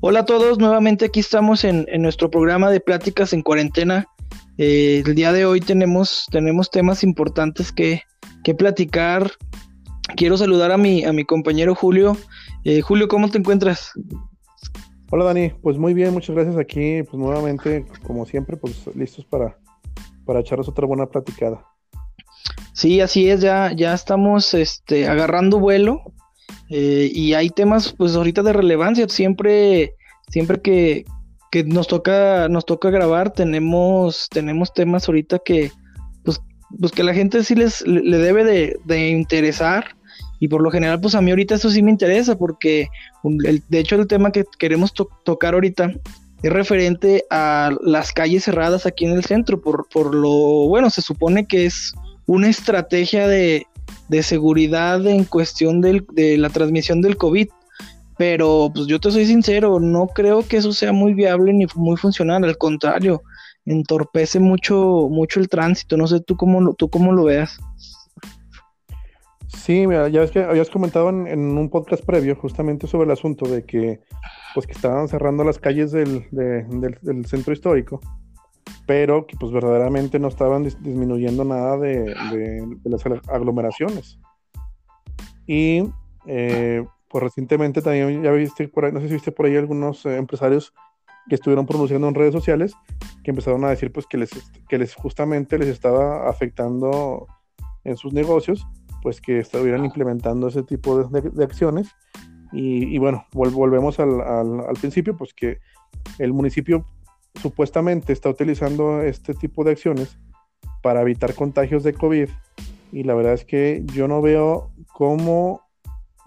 Hola a todos, nuevamente aquí estamos en, nuestro programa de pláticas en cuarentena. Eh, el día de hoy tenemos, tenemos temas importantes que, que, platicar. Quiero saludar a mi, a mi compañero Julio. Eh, Julio, ¿cómo te encuentras? Hola Dani, pues muy bien, muchas gracias aquí, pues nuevamente, como siempre, pues listos para, para echarnos otra buena platicada. Sí, así es, ya, ya estamos este, agarrando vuelo eh, y hay temas, pues ahorita de relevancia. Siempre, siempre que, nos toca, nos toca grabar, tenemos, tenemos temas ahorita que, pues, pues que la gente sí les le debe de, interesar. Y por lo general, pues a mí ahorita eso sí me interesa, porque de hecho el tema que queremos tocar ahorita es referente a las calles cerradas aquí en el centro, por, por lo bueno, se supone que es una estrategia de, de seguridad en cuestión del, de la transmisión del COVID. Pero pues yo te soy sincero, no creo que eso sea muy viable ni muy funcional, al contrario, entorpece mucho, mucho el tránsito. No sé tú cómo, tú cómo lo veas. Sí, mira, ya ves que habías comentado en, un podcast previo justamente sobre el asunto de que pues que estaban cerrando las calles del, del centro histórico pero que pues verdaderamente no estaban disminuyendo nada de, las aglomeraciones. Y eh, pues recientemente también ya viste por ahí, no sé si viste por ahí algunos eh, empresarios que estuvieron pronunciando en redes sociales que empezaron a decir pues que les, que les justamente les estaba afectando en sus negocios, pues que estuvieran implementando ese tipo de, acciones. Y, bueno, volvemos al, al principio, pues que el municipio supuestamente está utilizando este tipo de acciones para evitar contagios de COVID y la verdad es que yo no veo cómo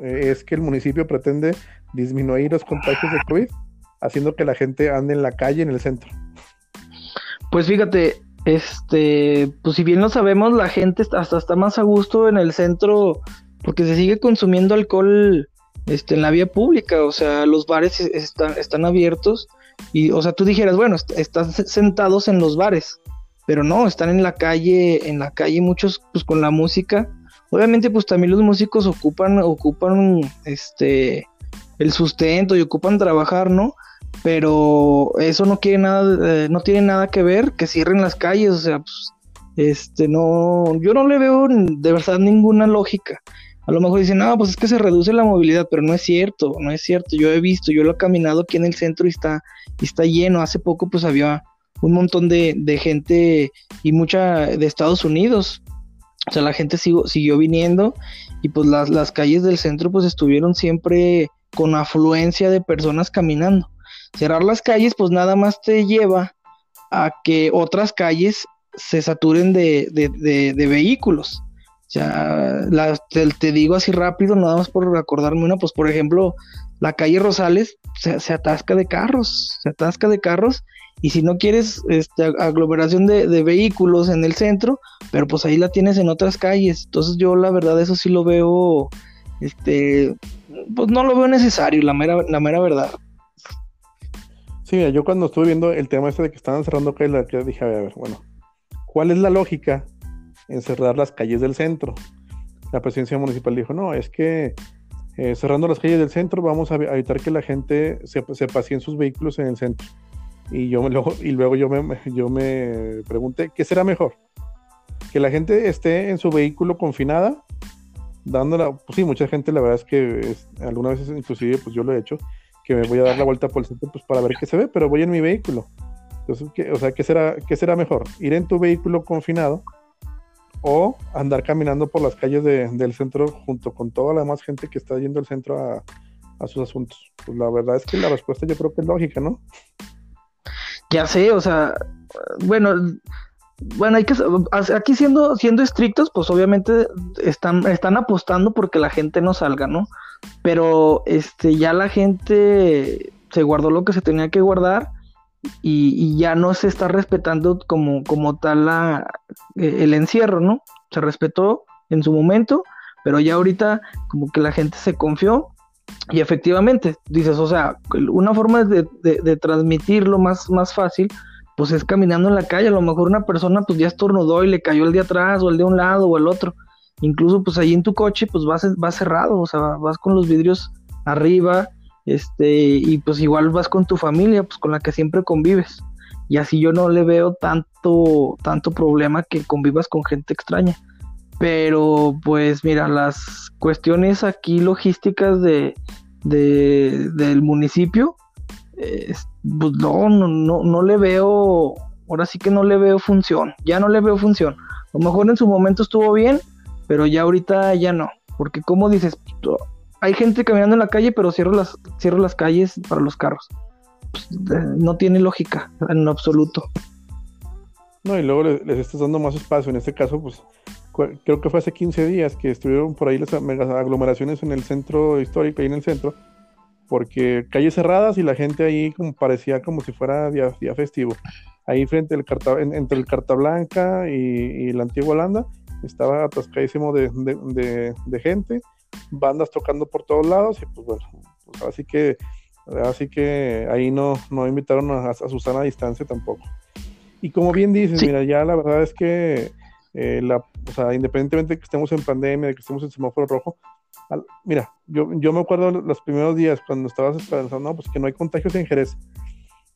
eh, es que el municipio pretende disminuir los contagios de COVID haciendo que la gente ande en la calle en el centro. Pues fíjate, este, pues si bien lo sabemos, la gente hasta está más a gusto en el centro porque se sigue consumiendo alcohol este, en la vía pública, o sea, los bares están, están abiertos y, o sea, tú dijeras, bueno, están sentados en los bares, pero no, están en la calle, en la calle muchos, pues con la música. Obviamente, pues también los músicos ocupan, ocupan, este, el sustento y ocupan trabajar, ¿no? Pero eso no quiere nada, eh, no tiene nada que ver que cierren las calles, o sea, pues, este, no, yo no le veo de verdad ninguna lógica a lo mejor dicen, no, pues es que se reduce la movilidad, pero no es cierto, no es cierto. Yo he visto, yo lo he caminado aquí en el centro y está, está lleno. Hace poco pues había un montón de, gente y mucha de Estados Unidos. O sea, la gente siguió viniendo y pues las, las calles del centro pues estuvieron siempre con afluencia de personas caminando. Cerrar las calles pues nada más te lleva a que otras calles se saturen de, de vehículos. Ya, te, digo así rápido, nada más por acordarme una, pues por ejemplo, la calle Rosales se, atasca de carros, se atasca de carros, y si no quieres este, aglomeración de, vehículos en el centro, pero pues ahí la tienes en otras calles. Entonces yo la verdad eso sí lo veo, este, pues no lo veo necesario, la mera, la mera verdad. Sí, yo cuando estuve viendo el tema este de que estaban cerrando calles, dije, a ver, bueno, ¿cuál es la lógica encerrar las calles del centro. La presidencia municipal dijo, no, es que eh, cerrando las calles del centro vamos a, evitar que la gente se, se en sus vehículos en el centro. Y, yo, luego, y luego yo me, yo me pregunté, ¿qué será mejor? Que la gente esté en su vehículo confinada, dándola, pues sí, mucha gente la verdad es que algunas veces inclusive pues yo lo he hecho, que me voy a dar la vuelta por el centro pues para ver qué se ve, pero voy en mi vehículo. Entonces, ¿qué, o sea, ¿qué será, ¿qué será mejor? Ir en tu vehículo confinado o andar caminando por las calles del centro junto con toda la demás gente que está yendo al centro a, sus asuntos. Pues la verdad es que la respuesta yo creo que es lógica, ¿no? Ya sé, o sea, bueno, bueno, hay que aquí siendo siendo estrictos, pues obviamente están están apostando porque la gente no salga, ¿no? Pero este ya la gente se guardó lo que se tenía que guardar y, ya no se está respetando como, como tal la, eh, el encierro, ¿no? Se respetó en su momento, pero ya ahorita como que la gente se confió y efectivamente, dices, o sea, una forma de, de, transmitirlo más, más fácil, pues es caminando en la calle, a lo mejor una persona pues ya estornudó y le cayó el de atrás o el de un lado o el otro, incluso pues ahí en tu coche pues vas, vas cerrado, o sea, vas con los vidrios arriba, este, y pues igual vas con tu familia, pues con la que siempre convives. Y así yo no le veo tanto, tanto problema que convivas con gente extraña. Pero pues mira, las cuestiones aquí logísticas de, del municipio, pues no, no, no, no le veo, ahora sí que no le veo función, ya no le veo función. A lo mejor en su momento estuvo bien, pero ya ahorita ya no. Porque como dices, hay gente caminando en la calle, pero cierro las, cierro las calles para los carros. Pues, no tiene lógica en absoluto. No, y luego les, estás dando más espacio. En este caso, pues creo que fue hace 15 días que estuvieron por ahí las aglomeraciones en el centro histórico, ahí en el centro, porque calles cerradas y la gente ahí como parecía como si fuera día, día festivo. Ahí frente al Carta, entre el Carta Blanca y, la antigua Holanda estaba atascadísimo de, de, de gente bandas tocando por todos lados y pues bueno, pues así que así que ahí no, no invitaron a, Susana a distancia tampoco. Y como bien dices, mira, ya la verdad es que eh, la, o sea, independientemente de que estemos en pandemia, de que estemos en semáforo rojo, mira, yo, yo me acuerdo los primeros días cuando estabas pensando, no, pues que no hay contagios en Jerez.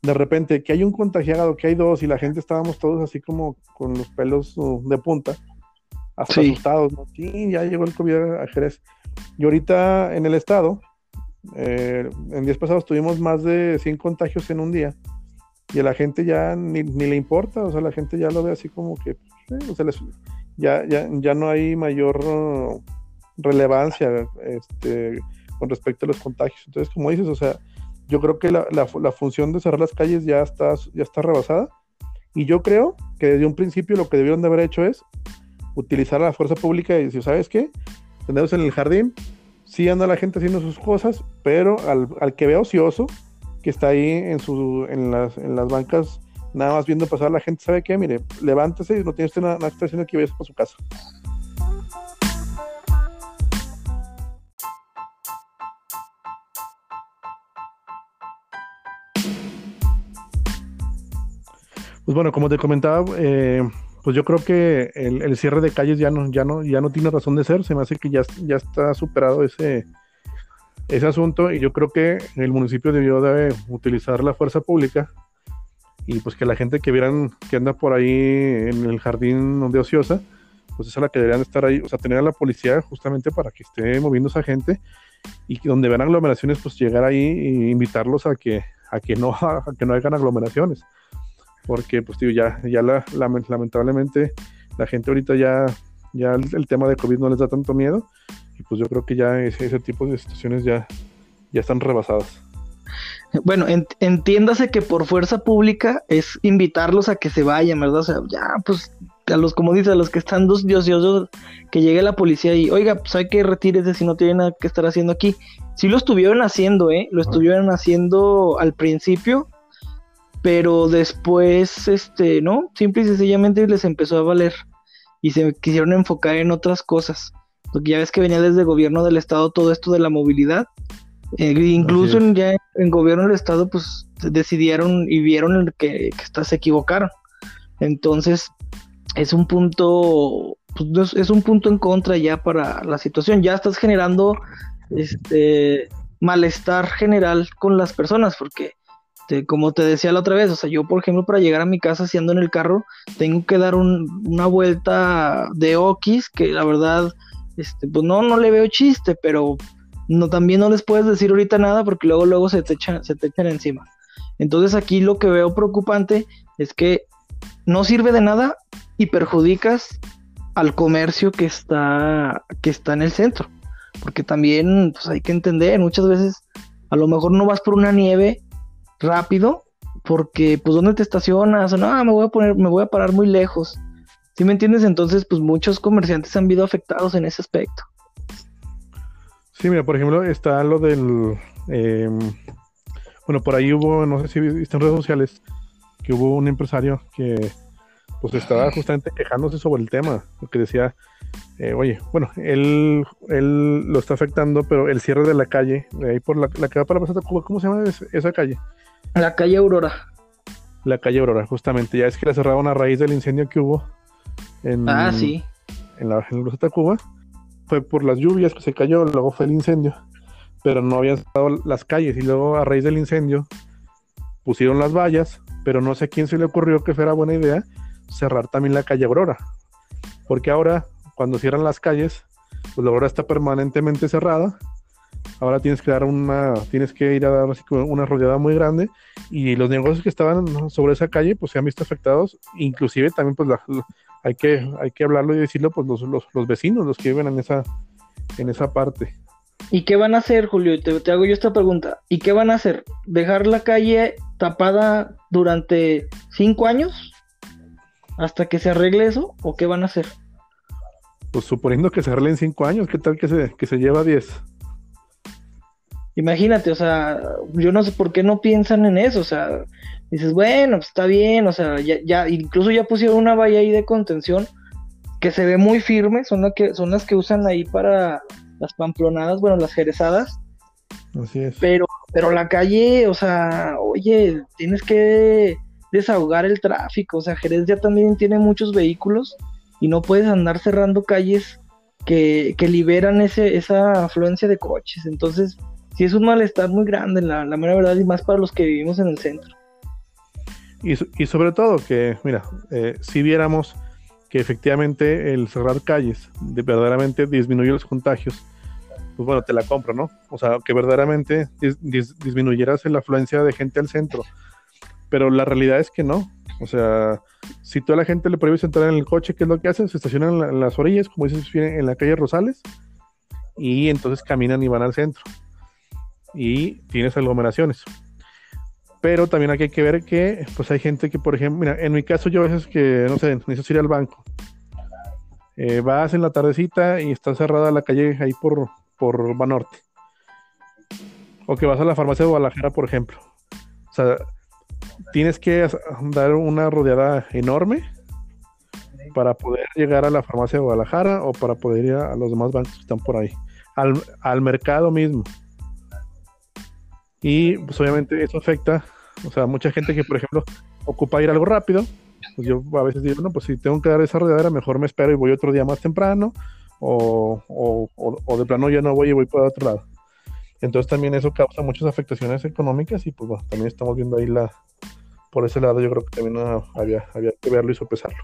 De repente, que hay un contagiado, que hay dos, y la gente estábamos todos así como con los pelos uh, de punta, hasta asustados, ¿no? Sí, ya llegó el COVID a Jerez. Y ahorita en el estado, eh, en días pasados tuvimos más de 100 contagios en un día. Y a la gente ya ni, le importa, o sea, la gente ya lo ve así como que, eh, o sea, ya, ya, ya no hay mayor uh, relevancia este, con respecto a los contagios. Entonces, como dices, o sea, yo creo que la, la, la, función de cerrar las calles ya está, ya está rebasada. Y yo creo que desde un principio lo que debieron de haber hecho es utilizar a la fuerza pública y decir, ¿sabes qué? tenemos en el jardín, sí anda la gente haciendo sus cosas, pero al, que vea ocioso, que está ahí en, su, en, las, en las bancas, nada más viendo pasar la gente, ¿sabe qué? Mire, levántese y no tiene usted nada, nada que estar haciendo aquí, vaya para su casa. Pues bueno, como te comentaba, eh, pues yo creo que el, cierre de calles ya no, ya no, ya no tiene razón de ser. Se me hace que ya, ya está superado ese, ese asunto y yo creo que el municipio debió de utilizar la fuerza pública y pues que la gente que vieran que anda por ahí en el jardín de ociosa, pues esa es la que deberían estar ahí, o sea, tener a la policía justamente para que esté moviendo esa gente y que donde vean aglomeraciones, pues llegar ahí e invitarlos a que, a que no, a que no hagan aglomeraciones porque pues digo, ya, ya la, lamentablemente la gente ahorita ya, ya el, tema de COVID no les da tanto miedo y pues yo creo que ya ese, ese tipo de situaciones ya, ya están rebasadas. Bueno, entiéndase que por fuerza pública es invitarlos a que se vayan, ¿verdad? O sea, ya, pues, a los, como dice, a los que están dos diosiosos, que llegue la policía y, oiga, pues hay que retírese si no tiene nada que estar haciendo aquí. Sí lo estuvieron haciendo, ¿eh? Lo estuvieron haciendo al principio, pero después, este, ¿no? Simple y sencillamente les empezó a valer y se quisieron enfocar en otras cosas. Porque ya ves que venía desde el gobierno del estado todo esto de la movilidad. Eh, incluso en, ya en gobierno del estado, pues decidieron y vieron que, que se equivocaron. Entonces, es un punto, pues, es un punto en contra ya para la situación. Ya estás generando este malestar general con las personas, porque como te decía la otra vez, o sea, yo por ejemplo para llegar a mi casa siendo en el carro, tengo que dar una vuelta de okis, que la verdad, este, pues no, no le veo chiste, pero no, también no les puedes decir ahorita nada porque luego, luego se te echan, se te echan encima. Entonces aquí lo que veo preocupante es que no sirve de nada y perjudicas al comercio que está, que está en el centro. Porque también pues, hay que entender, muchas veces a lo mejor no vas por una nieve rápido, porque pues dónde te estacionas, o no, me voy a poner, me voy a parar muy lejos. ¿Sí me entiendes? Entonces, pues muchos comerciantes han sido afectados en ese aspecto. Sí, mira, por ejemplo, está lo del em, bueno, por ahí hubo, no sé si viste en redes sociales, que hubo un empresario que pues estaba justamente quejándose sobre el tema, porque decía, eh, oye, bueno, él, él lo está afectando, pero el cierre de la calle, de ahí por la, la que va para pasar ¿cómo se llama esa calle? La calle Aurora. La calle Aurora, justamente. Ya es que la cerraron a raíz del incendio que hubo en, ah, sí. en la en Cuba. Fue por las lluvias que se cayó, luego fue el incendio. pero no habían cerrado las calles y luego a raíz del incendio pusieron las vallas, pero no sé a quién se le ocurrió que fuera buena idea cerrar también la calle Aurora, porque ahora cuando cierran las calles, pues la Aurora está permanentemente cerrada ahora tienes que dar una, tienes que ir a dar una rodeada muy grande y los negocios que estaban sobre esa calle pues se han visto afectados, inclusive también pues hay que hay que hablarlo y decirlo pues los, los, vecinos, los que viven en esa en esa parte. ¿Y qué van a hacer, Julio? Te, te hago yo esta pregunta. ¿Y qué van a hacer? ¿Dejar la calle tapada durante cinco años? ¿Hasta que se arregle eso? ¿O qué van a hacer? Pues suponiendo que se arreglen cinco años, ¿qué tal que se, que se lleva diez? Imagínate, o sea, yo no sé por qué no piensan en eso, o sea, dices, bueno, pues está bien, o sea, ya, ya incluso ya pusieron una valla ahí de contención que se ve muy firme, son, la que, son las que usan ahí para las pamplonadas, bueno, las jerezadas. Así es. Pero, pero la calle, o sea, oye, tienes que desahogar el tráfico, o sea, Jerez ya también tiene muchos vehículos y no puedes andar cerrando calles que, que liberan ese, esa afluencia de coches, entonces sí es un malestar muy grande, la, la mera verdad, y más para los que vivimos en el centro. Y, sobre todo que, mira, eh, si viéramos que efectivamente el cerrar calles de, verdaderamente disminuye los contagios, pues bueno, te la compro, ¿no? O sea, que verdaderamente disminuyeras la afluencia de gente al centro. Pero la realidad es que no. O sea, si toda la gente le prohíbes entrar en el coche, ¿qué es lo que hacen? Se estacionan en, en las orillas, como dices, en la calle Rosales, y entonces caminan y van al centro y tienes aglomeraciones. Pero también hay que ver que pues hay gente que, por ejemplo, mira, en mi caso yo a veces que, no sé, necesito ir al banco. Eh, vas en la tardecita y está cerrada la calle ahí por, por Banorte. O que vas a la farmacia de Guadalajara, por ejemplo. O sea, tienes que dar una rodeada enorme para poder llegar a la farmacia de Guadalajara o para poder ir a, los demás bancos que están por ahí. Al, al mercado mismo. Y pues obviamente eso afecta, o sea, mucha gente que por ejemplo ocupa ir algo rápido, pues yo a veces digo, no, pues si tengo que dar esa rodeadera, mejor me espero y voy otro día más temprano, o, o, de plano ya no voy y voy para otro lado. Entonces también eso causa muchas afectaciones económicas y pues bueno, también estamos viendo ahí la, por ese lado yo creo que también había, había que verlo y sopesarlo.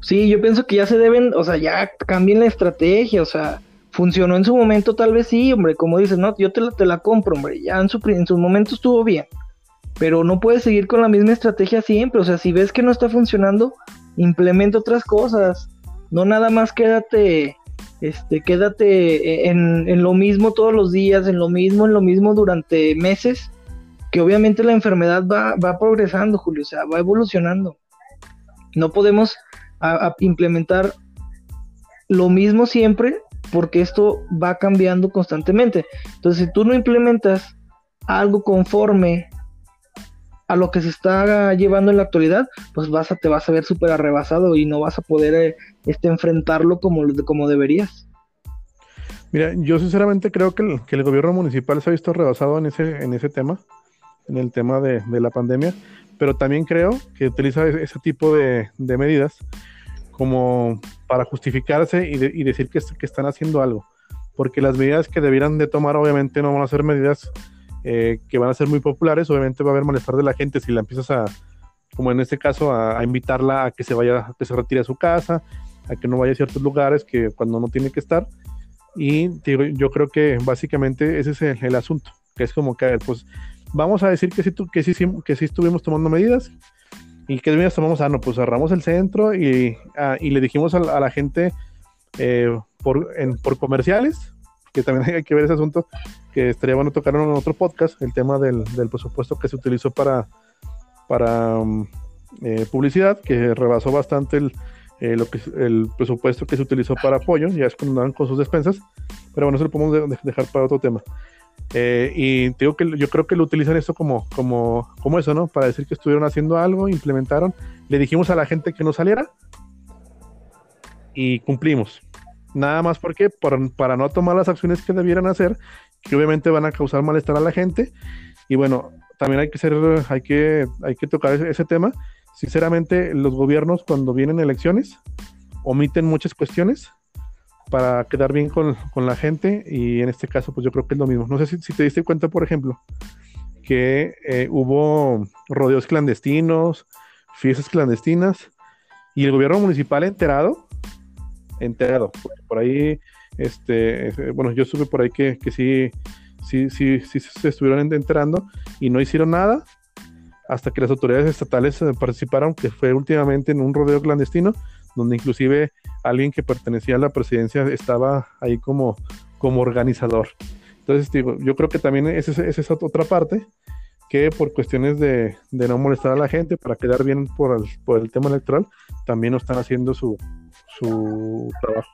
Sí, yo pienso que ya se deben, o sea, ya cambien la estrategia, o sea, funcionó en su momento, tal vez sí, hombre, como dices, no, yo te la, te la compro, hombre, ya en su, en su momento estuvo bien, pero no puedes seguir con la misma estrategia siempre, o sea, si ves que no está funcionando, implementa otras cosas, no nada más quédate, este, quédate en, en lo mismo todos los días, en lo mismo, en lo mismo durante meses, que obviamente la enfermedad va, va progresando, Julio, o sea, va evolucionando. No podemos implementar lo mismo siempre porque esto va cambiando constantemente. Entonces, si tú no implementas algo conforme a lo que se está llevando en la actualidad, pues vas a, te vas a ver súper arrebasado y no vas a poder eh, este, enfrentarlo como, como deberías. Mira, yo sinceramente creo que el, que el, gobierno municipal se ha visto rebasado en ese, en ese tema, en el tema de, de la pandemia, pero también creo que utiliza ese tipo de, de medidas como para justificarse y, decir que, que, están haciendo algo. Porque las medidas que debieran de tomar obviamente no van a ser medidas eh, que van a ser muy populares, obviamente va a haber malestar de la gente si la empiezas a, como en este caso, a, invitarla a que se vaya, que se retire a su casa, a que no vaya a ciertos lugares que cuando no tiene que estar. Y yo creo que básicamente ese es el, asunto, que es como que, pues, vamos a decir que sí, que sí, que sí estuvimos tomando medidas, ¿Y qué medidas tomamos? Ah, no, pues cerramos el centro y, ah, y le dijimos a, la gente eh, por, en, por comerciales, que también hay que ver ese asunto, que estaría bueno tocar en otro podcast, el tema del, del presupuesto que se utilizó para, para um, eh, publicidad, que rebasó bastante el, eh, lo que, el presupuesto que se utilizó para apoyo, ya es cuando dan con sus despensas, pero bueno, eso lo podemos dejar para otro tema. Eh, y digo que yo creo que lo utilizan esto como, como, como eso, ¿no? Para decir que estuvieron haciendo algo, implementaron. Le dijimos a la gente que no saliera y cumplimos. Nada más porque para, no tomar las acciones que debieran hacer, que obviamente van a causar malestar a la gente. Y bueno, también hay que ser, hay que, hay que tocar ese, tema. Sinceramente, los gobiernos cuando vienen elecciones omiten muchas cuestiones para quedar bien con, la gente y en este caso pues yo creo que es lo mismo. No sé si, te diste cuenta, por ejemplo, que eh, hubo rodeos clandestinos, fiestas clandestinas y el gobierno municipal enterado, enterado, por ahí, este, bueno, yo supe por ahí que, que sí, sí, sí, sí se estuvieron enterando y no hicieron nada hasta que las autoridades estatales eh, participaron, que fue últimamente en un rodeo clandestino, donde inclusive alguien que pertenecía a la presidencia estaba ahí como, como organizador. Entonces, digo, yo creo que también esa es, esa otra parte, por cuestiones de, no molestar a la gente, para quedar bien por el, por el tema electoral, también no están haciendo su, su trabajo.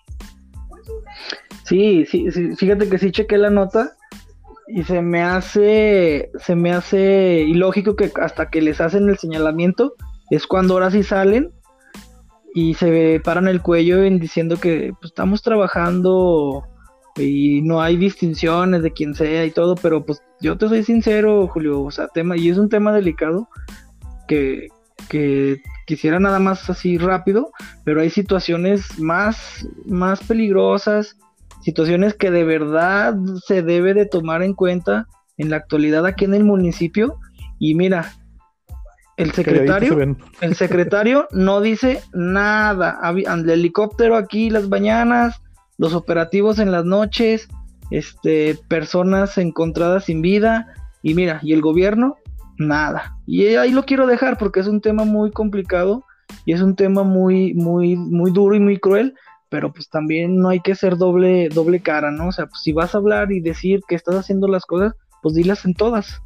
Sí, sí, sí, fíjate que sí chequé la nota y se me hace, se me hace ilógico que hasta que les hacen el señalamiento es cuando ahora sí salen y se paran el cuello en diciendo que pues, estamos trabajando y no hay distinciones de quien sea y todo, pero pues yo te soy sincero, Julio, o sea, tema, y es un tema delicado que, que quisiera nada más así rápido, pero hay situaciones más, más peligrosas, situaciones que de verdad se debe de tomar en cuenta en la actualidad aquí en el municipio. Y mira, el secretario, el secretario no dice nada. El helicóptero aquí las mañanas, los operativos en las noches, este, personas encontradas sin vida. Y mira, y el gobierno nada. Y ahí lo quiero dejar porque es un tema muy complicado y es un tema muy, muy, muy duro y muy cruel, pero pues también no hay que ser doble, doble cara, ¿no? O sea, pues si vas a hablar y decir que estás haciendo las cosas, pues dilas en todas.